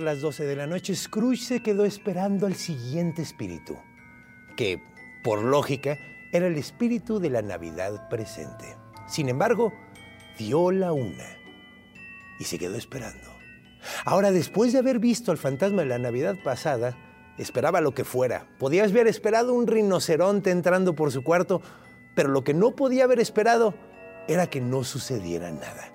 las 12 de la noche, Scrooge se quedó esperando al siguiente espíritu, que, por lógica, era el espíritu de la Navidad presente. Sin embargo, dio la una y se quedó esperando. Ahora, después de haber visto al fantasma de la Navidad pasada, esperaba lo que fuera. Podías haber esperado un rinoceronte entrando por su cuarto, pero lo que no podía haber esperado era que no sucediera nada.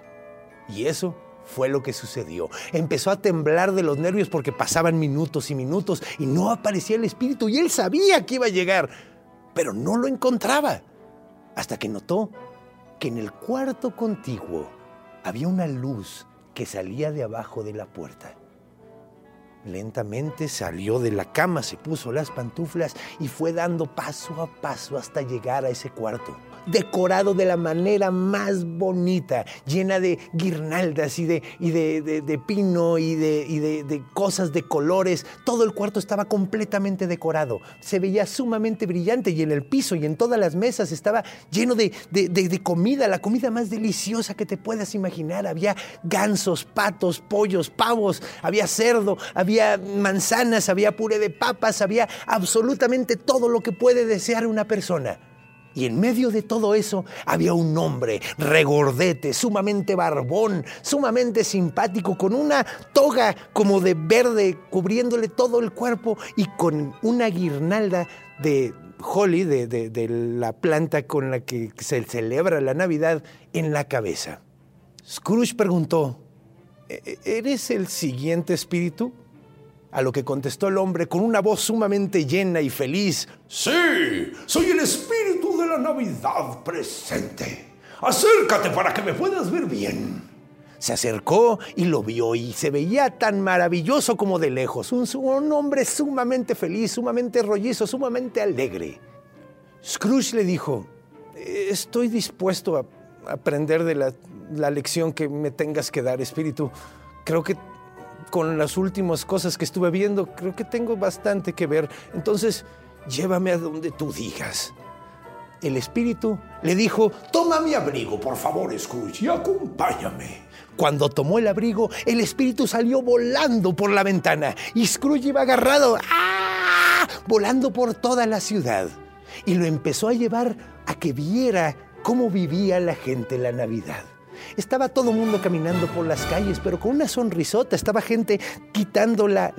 Y eso fue lo que sucedió. Empezó a temblar de los nervios porque pasaban minutos y minutos y no aparecía el espíritu y él sabía que iba a llegar, pero no lo encontraba. Hasta que notó que en el cuarto contiguo había una luz que salía de abajo de la puerta. Lentamente salió de la cama, se puso las pantuflas y fue dando paso a paso hasta llegar a ese cuarto. Decorado de la manera más bonita, llena de guirnaldas y de, y de, de- pino y, de, y de cosas de colores. Todo el cuarto estaba completamente decorado. Se veía sumamente brillante y en el piso y en todas las mesas estaba lleno de, de- de- de comida, la comida más deliciosa que te puedas imaginar. Había gansos, patos, pollos, pavos, había cerdo, había manzanas, había puré de papas, había absolutamente todo lo que puede desear una persona. Y en medio de todo eso había un hombre regordete, sumamente barbón, sumamente simpático, con una toga como de verde cubriéndole todo el cuerpo y con una guirnalda de holly, de, de- de la planta con la que se celebra la Navidad, en la cabeza. Scrooge preguntó, "¿E- ¿eres el siguiente espíritu? A lo que contestó el hombre con una voz sumamente llena y feliz. Sí, soy el espíritu de la Navidad presente. Acércate para que me puedas ver bien. Se acercó y lo vio y se veía tan maravilloso como de lejos. Un, hombre sumamente feliz, sumamente rollizo, sumamente alegre. Scrooge le dijo, estoy dispuesto a aprender de la, la lección que me tengas que dar, espíritu. Creo que con las últimas cosas que estuve viendo, creo que tengo bastante que ver. Entonces, llévame a donde tú digas. El espíritu le dijo, Toma mi abrigo, por favor, Scrooge, y acompáñame. Cuando tomó el abrigo, el espíritu salió volando por la ventana y Scrooge iba agarrado, ¡ah! volando por toda la ciudad. Y lo empezó a llevar a que viera cómo vivía la gente en la Navidad. Estaba todo mundo caminando por las calles, pero con una sonrisota. Estaba gente quitando la,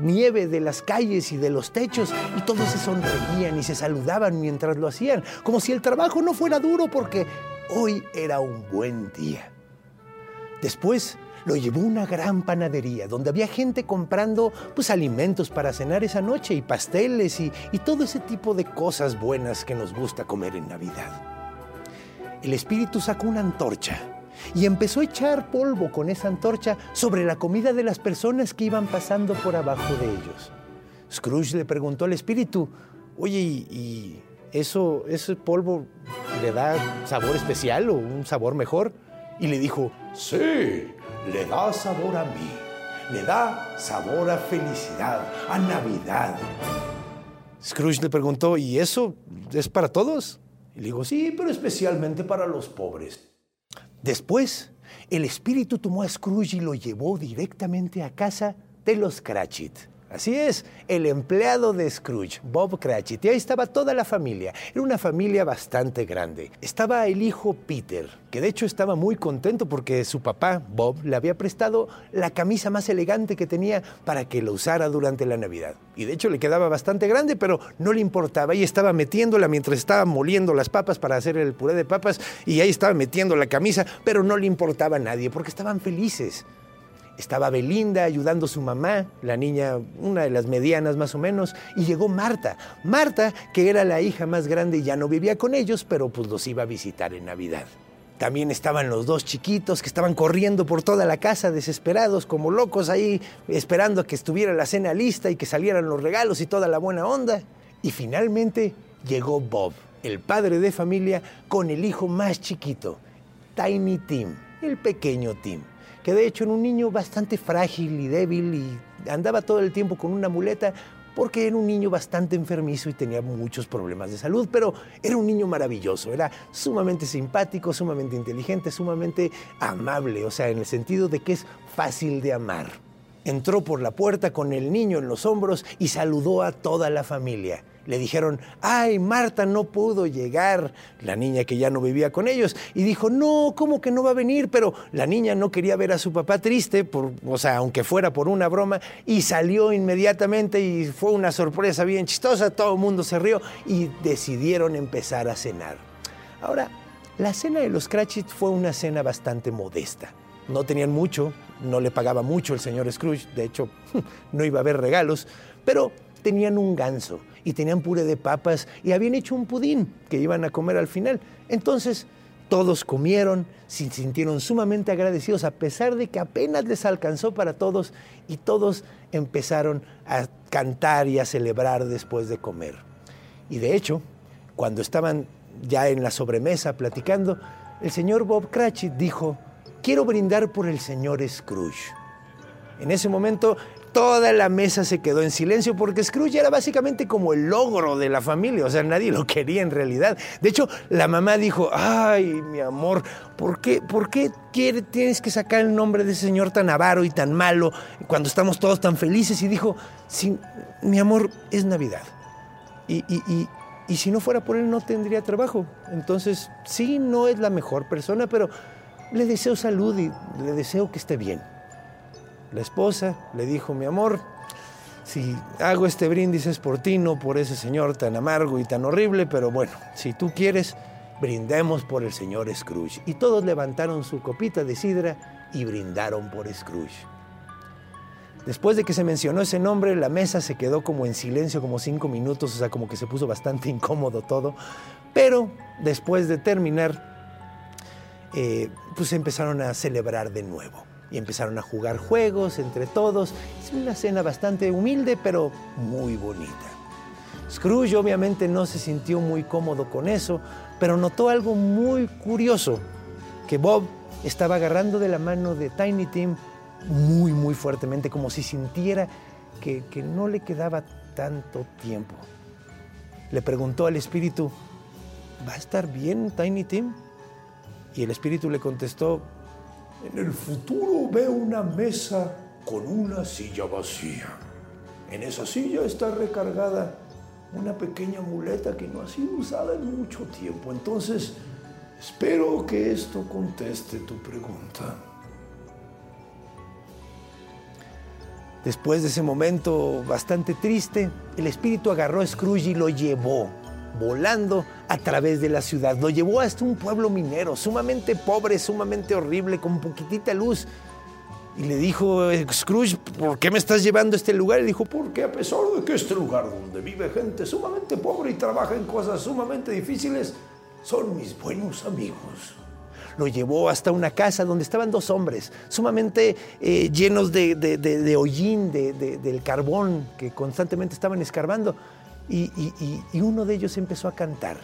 nieve de las calles y de los techos y todos se sonreían y se saludaban mientras lo hacían, como si el trabajo no fuera duro porque hoy era un buen día. Después lo llevó a una gran panadería donde había gente comprando pues alimentos para cenar esa noche y pasteles y todo ese tipo de cosas buenas que nos gusta comer en Navidad. El espíritu sacó una antorcha y empezó a echar polvo con esa antorcha sobre la comida de las personas que iban pasando por abajo de ellos. Scrooge le preguntó al espíritu, oye, ¿y, eso, ese polvo le da sabor especial o un sabor mejor? Y le dijo, Sí, le da sabor a mí. Le da sabor a felicidad, a Navidad. Scrooge le preguntó, ¿y eso es para todos? Le dijo, sí, Sí, pero especialmente para los pobres. Después el espíritu tomó a Scrooge y lo llevó directamente a casa de los Cratchit. Así es, el empleado de Scrooge, Bob Cratchit. Y ahí estaba toda la familia. Era una familia bastante grande. Estaba el hijo Peter, que de hecho estaba muy contento porque su papá, Bob, le había prestado la camisa más elegante que tenía para que lo usara durante la Navidad. Y de hecho le quedaba bastante grande, pero no le importaba. Y estaba metiéndola mientras estaba moliendo las papas para hacer el puré de papas. Y ahí estaba metiendo la camisa, pero no le importaba a nadie porque estaban felices. Estaba Belinda ayudando a su mamá, la niña, una de las medianas más o menos, y llegó Marta. Marta, que era la hija más grande y ya no vivía con ellos, pero pues los iba a visitar en Navidad. También estaban los dos chiquitos que estaban corriendo por toda la casa desesperados, como locos ahí, esperando a que estuviera la cena lista y que salieran los regalos y toda la buena onda. Y finalmente llegó Bob, el padre de familia, con el hijo más chiquito, Tiny Tim, el pequeño Tim que de hecho era un niño bastante frágil y débil y andaba todo el tiempo con una muleta porque era un niño bastante enfermizo y tenía muchos problemas de salud, pero era un niño maravilloso, era sumamente simpático, sumamente inteligente, sumamente amable, o sea, en el sentido de que es fácil de amar. Entró por la puerta con el niño en los hombros y saludó a toda la familia le dijeron, ay, Marta no pudo llegar, la niña que ya no vivía con ellos, y dijo, no, ¿cómo que no va a venir? Pero la niña no quería ver a su papá triste, por, o sea, aunque fuera por una broma, y salió inmediatamente y fue una sorpresa bien chistosa, todo el mundo se rió y decidieron empezar a cenar. Ahora, la cena de los Cratchit fue una cena bastante modesta. No tenían mucho, no le pagaba mucho el señor Scrooge, de hecho, no iba a haber regalos, pero tenían un ganso y tenían puré de papas y habían hecho un pudín que iban a comer al final. Entonces, todos comieron, se sintieron sumamente agradecidos a pesar de que apenas les alcanzó para todos y todos empezaron a cantar y a celebrar después de comer. Y de hecho, cuando estaban ya en la sobremesa platicando, el señor Bob Cratchit dijo, quiero brindar por el señor Scrooge. En ese momento Toda la mesa se quedó en silencio porque Scrooge era básicamente como el logro de la familia, o sea, nadie lo quería en realidad. De hecho, la mamá dijo, ay, mi amor, ¿por qué, por qué tienes que sacar el nombre de ese señor tan avaro y tan malo cuando estamos todos tan felices? Y dijo, mi amor, es Navidad. Y, y si no fuera por él no tendría trabajo. Entonces, sí, no es la mejor persona, pero le deseo salud y le deseo que esté bien. La esposa le dijo, mi amor, si hago este brindis es por ti, no por ese señor tan amargo y tan horrible, pero bueno, si tú quieres, brindemos por el señor Scrooge. Y todos levantaron su copita de sidra y brindaron por Scrooge. Después de que se mencionó ese nombre, la mesa se quedó como en silencio como cinco minutos, o sea, como que se puso bastante incómodo todo. Pero después de terminar, eh, pues empezaron a celebrar de nuevo y empezaron a jugar juegos entre todos. Es una cena bastante humilde, pero muy bonita. Scrooge obviamente no se sintió muy cómodo con eso, pero notó algo muy curioso, que Bob estaba agarrando de la mano de Tiny Tim muy, muy fuertemente, como si sintiera que, que no le quedaba tanto tiempo. Le preguntó al espíritu, ¿va a estar bien Tiny Tim? Y el espíritu le contestó, en el futuro veo una mesa con una silla vacía. En esa silla está recargada una pequeña muleta que no ha sido usada en mucho tiempo. Entonces, espero que esto conteste tu pregunta. Después de ese momento bastante triste, el espíritu agarró a Scrooge y lo llevó volando a través de la ciudad. Lo llevó hasta un pueblo minero, sumamente pobre, sumamente horrible, con poquitita luz. Y le dijo, Scrooge, ¿por qué me estás llevando a este lugar? Y dijo, porque a pesar de que este lugar donde vive gente sumamente pobre y trabaja en cosas sumamente difíciles, son mis buenos amigos. Lo llevó hasta una casa donde estaban dos hombres, sumamente eh, llenos de, de hollín, del carbón, que constantemente estaban escarbando y, uno de ellos empezó a cantar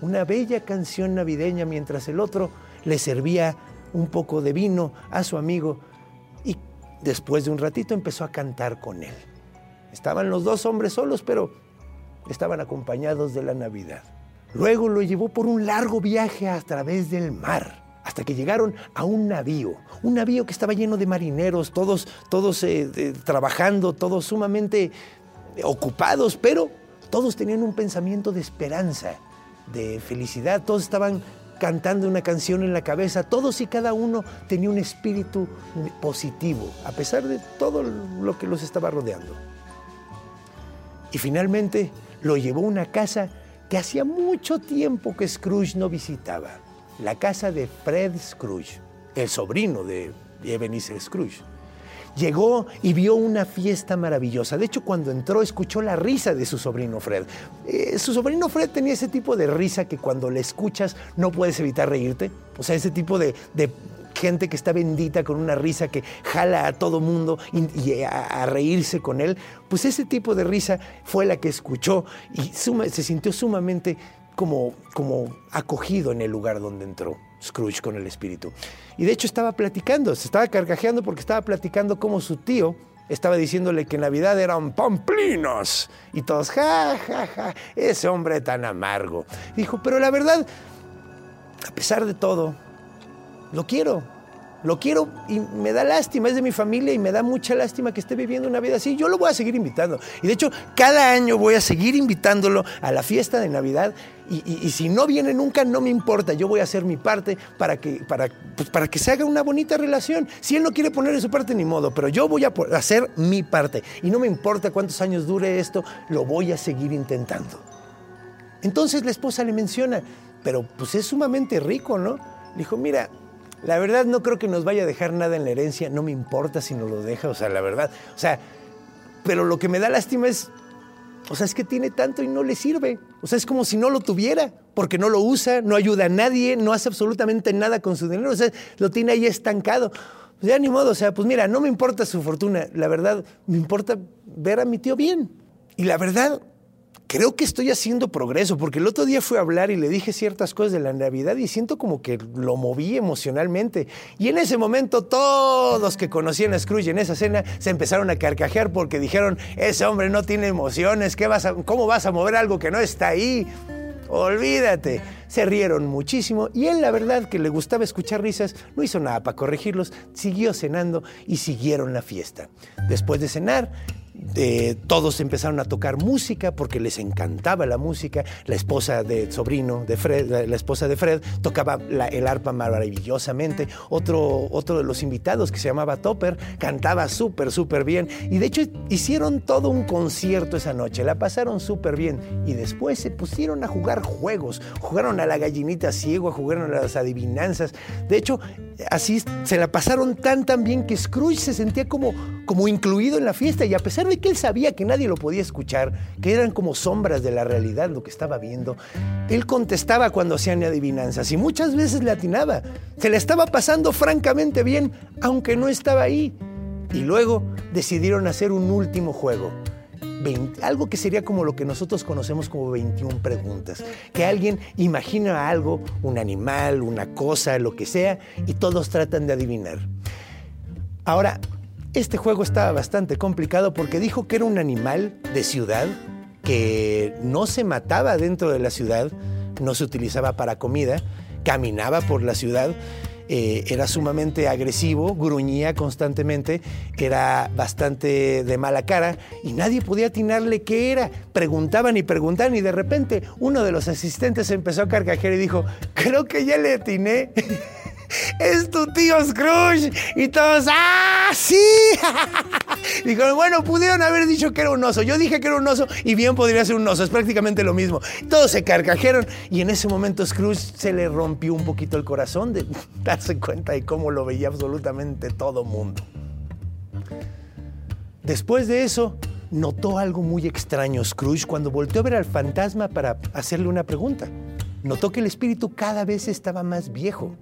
una bella canción navideña mientras el otro le servía un poco de vino a su amigo y después de un ratito empezó a cantar con él. Estaban los dos hombres solos, pero estaban acompañados de la Navidad. Luego lo llevó por un largo viaje a través del mar hasta que llegaron a un navío, un navío que estaba lleno de marineros, todos, todos eh, trabajando, todos sumamente ocupados, pero todos tenían un pensamiento de esperanza, de felicidad, todos estaban cantando una canción en la cabeza, todos y cada uno tenía un espíritu positivo, a pesar de todo lo que los estaba rodeando. Y finalmente lo llevó a una casa que hacía mucho tiempo que Scrooge no visitaba, la casa de Fred Scrooge, el sobrino de Ebenezer Scrooge. Llegó y vio una fiesta maravillosa. De hecho, cuando entró, escuchó la risa de su sobrino Fred. Eh, su sobrino Fred tenía ese tipo de risa que cuando le escuchas no puedes evitar reírte. O sea, ese tipo de, gente que está bendita con una risa que jala a todo mundo y, a, reírse con él. Pues ese tipo de risa fue la que escuchó y se sintió sumamente como, como acogido en el lugar donde entró. Scrooge con el espíritu. Y de hecho estaba platicando, se estaba carcajeando porque estaba platicando cómo su tío estaba diciéndole que Navidad eran pamplinos. Y todos, ja, ja, ja, ese hombre tan amargo. Dijo, pero la verdad, a pesar de todo, lo quiero. Lo quiero y me da lástima, es de mi familia y me da mucha lástima que esté viviendo una vida así. Yo lo voy a seguir invitando. Y de hecho, cada año voy a seguir invitándolo a la fiesta de Navidad y, si no viene nunca, no me importa. Yo voy a hacer mi parte para que, para, pues, para que se haga una bonita relación. Si él no quiere poner en su parte, ni modo. Pero yo voy a hacer mi parte. Y no me importa cuántos años dure esto, lo voy a seguir intentando. Entonces la esposa le menciona, pero pues es sumamente rico, ¿no? Le dijo, mira, la verdad no creo que nos vaya a dejar nada en la herencia, no me importa si nos lo deja, o sea, la verdad. O sea, pero lo que me da lástima es o sea, es que tiene tanto y no le sirve. O sea, es como si no lo tuviera, porque no lo usa, no ayuda a nadie, no hace absolutamente nada con su dinero. O sea, lo tiene ahí estancado. Pues ya ni modo, o sea, pues mira, no me importa su fortuna. La verdad, me importa ver a mi tío bien. Y la verdad, creo que estoy haciendo progreso, porque el otro día fui a hablar y le dije ciertas cosas de la Navidad y siento como que lo moví emocionalmente. Y en ese momento todos que conocían a Scrooge en esa cena se empezaron a carcajear porque dijeron, ese hombre no tiene emociones, ¿qué vas ¿cómo vas a mover algo que no está ahí? Olvídate. Se rieron muchísimo y él, la verdad, que le gustaba escuchar risas, no hizo nada para corregirlos, siguió cenando y siguieron la fiesta. Después de cenar, todos empezaron a tocar música porque les encantaba la música. La esposa de sobrino de Fred, la, esposa de Fred, tocaba el arpa maravillosamente. Otro, otro de los invitados que se llamaba Topper cantaba súper, súper bien. Y de hecho hicieron todo un concierto esa noche. La pasaron súper bien. Y después se pusieron a jugar juegos. Jugaron a la gallinita ciego, jugaron a las adivinanzas. De hecho, así se la pasaron tan, tan bien que Scrooge se sentía como, como incluido en la fiesta. Y a pesar que él sabía que nadie lo podía escuchar, que eran como sombras de la realidad lo que estaba viendo, él contestaba cuando hacían adivinanzas y muchas veces le atinaba. Se le estaba pasando francamente bien, aunque no estaba ahí. Y luego decidieron hacer un último juego. algo que sería como lo que nosotros conocemos como 21 preguntas. Que alguien imagina algo, un animal, una cosa, lo que sea, y todos tratan de adivinar. Ahora, este juego estaba bastante complicado porque dijo que era un animal de ciudad que no se mataba dentro de la ciudad, no se utilizaba para comida, caminaba por la ciudad, eh, era sumamente agresivo, gruñía constantemente, era bastante de mala cara y nadie podía atinarle qué era. Preguntaban y preguntaban y de repente uno de los asistentes empezó a carcajear y dijo, creo que ya le atiné. es tu tío Scrooge. Y todos, ¡ah, sí! Dijeron, bueno, pudieron haber dicho que era un oso. Yo dije que era un oso y bien podría ser un oso. Es prácticamente lo mismo. Todos se carcajeron y en ese momento Scrooge se le rompió un poquito el corazón de darse cuenta de cómo lo veía absolutamente todo mundo. Después de eso, notó algo muy extraño Scrooge cuando volteó a ver al fantasma para hacerle una pregunta. Notó que el espíritu cada vez estaba más viejo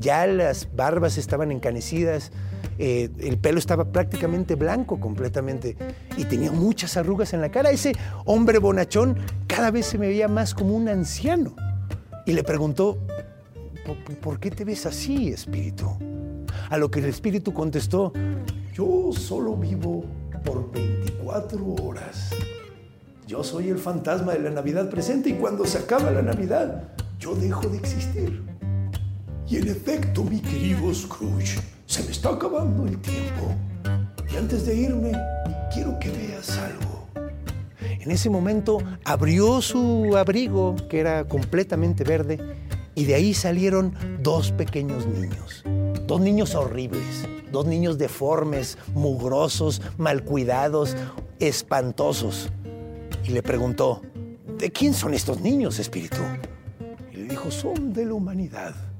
ya las barbas estaban encanecidas, eh, el pelo estaba prácticamente blanco completamente y tenía muchas arrugas en la cara. Ese hombre bonachón cada vez se me veía más como un anciano. Y le preguntó, ¿por qué te ves así, espíritu? A lo que el espíritu contestó, yo solo vivo por 24 horas. Yo soy el fantasma de la Navidad presente y cuando se acaba la Navidad, yo dejo de existir. Y en efecto, mi querido Scrooge, se me está acabando el tiempo. Y antes de irme, quiero que veas algo. En ese momento abrió su abrigo, que era completamente verde, y de ahí salieron dos pequeños niños. Dos niños horribles, dos niños deformes, mugrosos, mal cuidados, espantosos. Y le preguntó, ¿de quién son estos niños, espíritu? Y le dijo, son de la humanidad.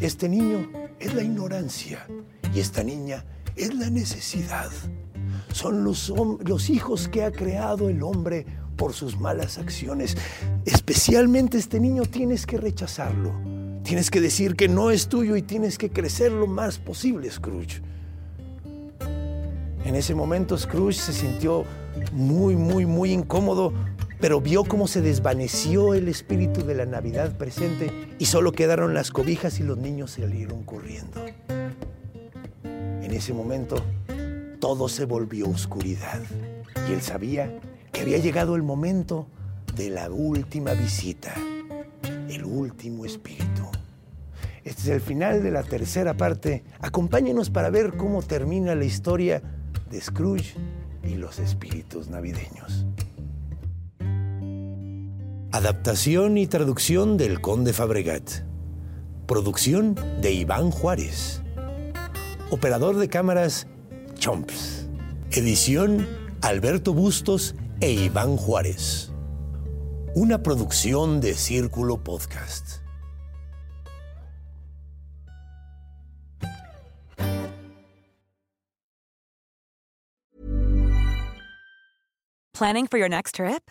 Este niño es la ignorancia y esta niña es la necesidad. Son los, los hijos que ha creado el hombre por sus malas acciones. Especialmente este niño tienes que rechazarlo. Tienes que decir que no es tuyo y tienes que crecer lo más posible, Scrooge. En ese momento Scrooge se sintió muy, muy, muy incómodo, pero vio cómo se desvaneció el espíritu de la Navidad presente y solo quedaron las cobijas y los niños salieron corriendo. En ese momento todo se volvió oscuridad y él sabía que había llegado el momento de la última visita, el último espíritu. Este es el final de la tercera parte. Acompáñenos para ver cómo termina la historia de Scrooge y los espíritus navideños. Adaptación y traducción del Conde Fabregat. Producción de Iván Juárez. Operador de cámaras, Chomps. Edición, Alberto Bustos e Iván Juárez. Una producción de Círculo Podcast. Planning for your next trip?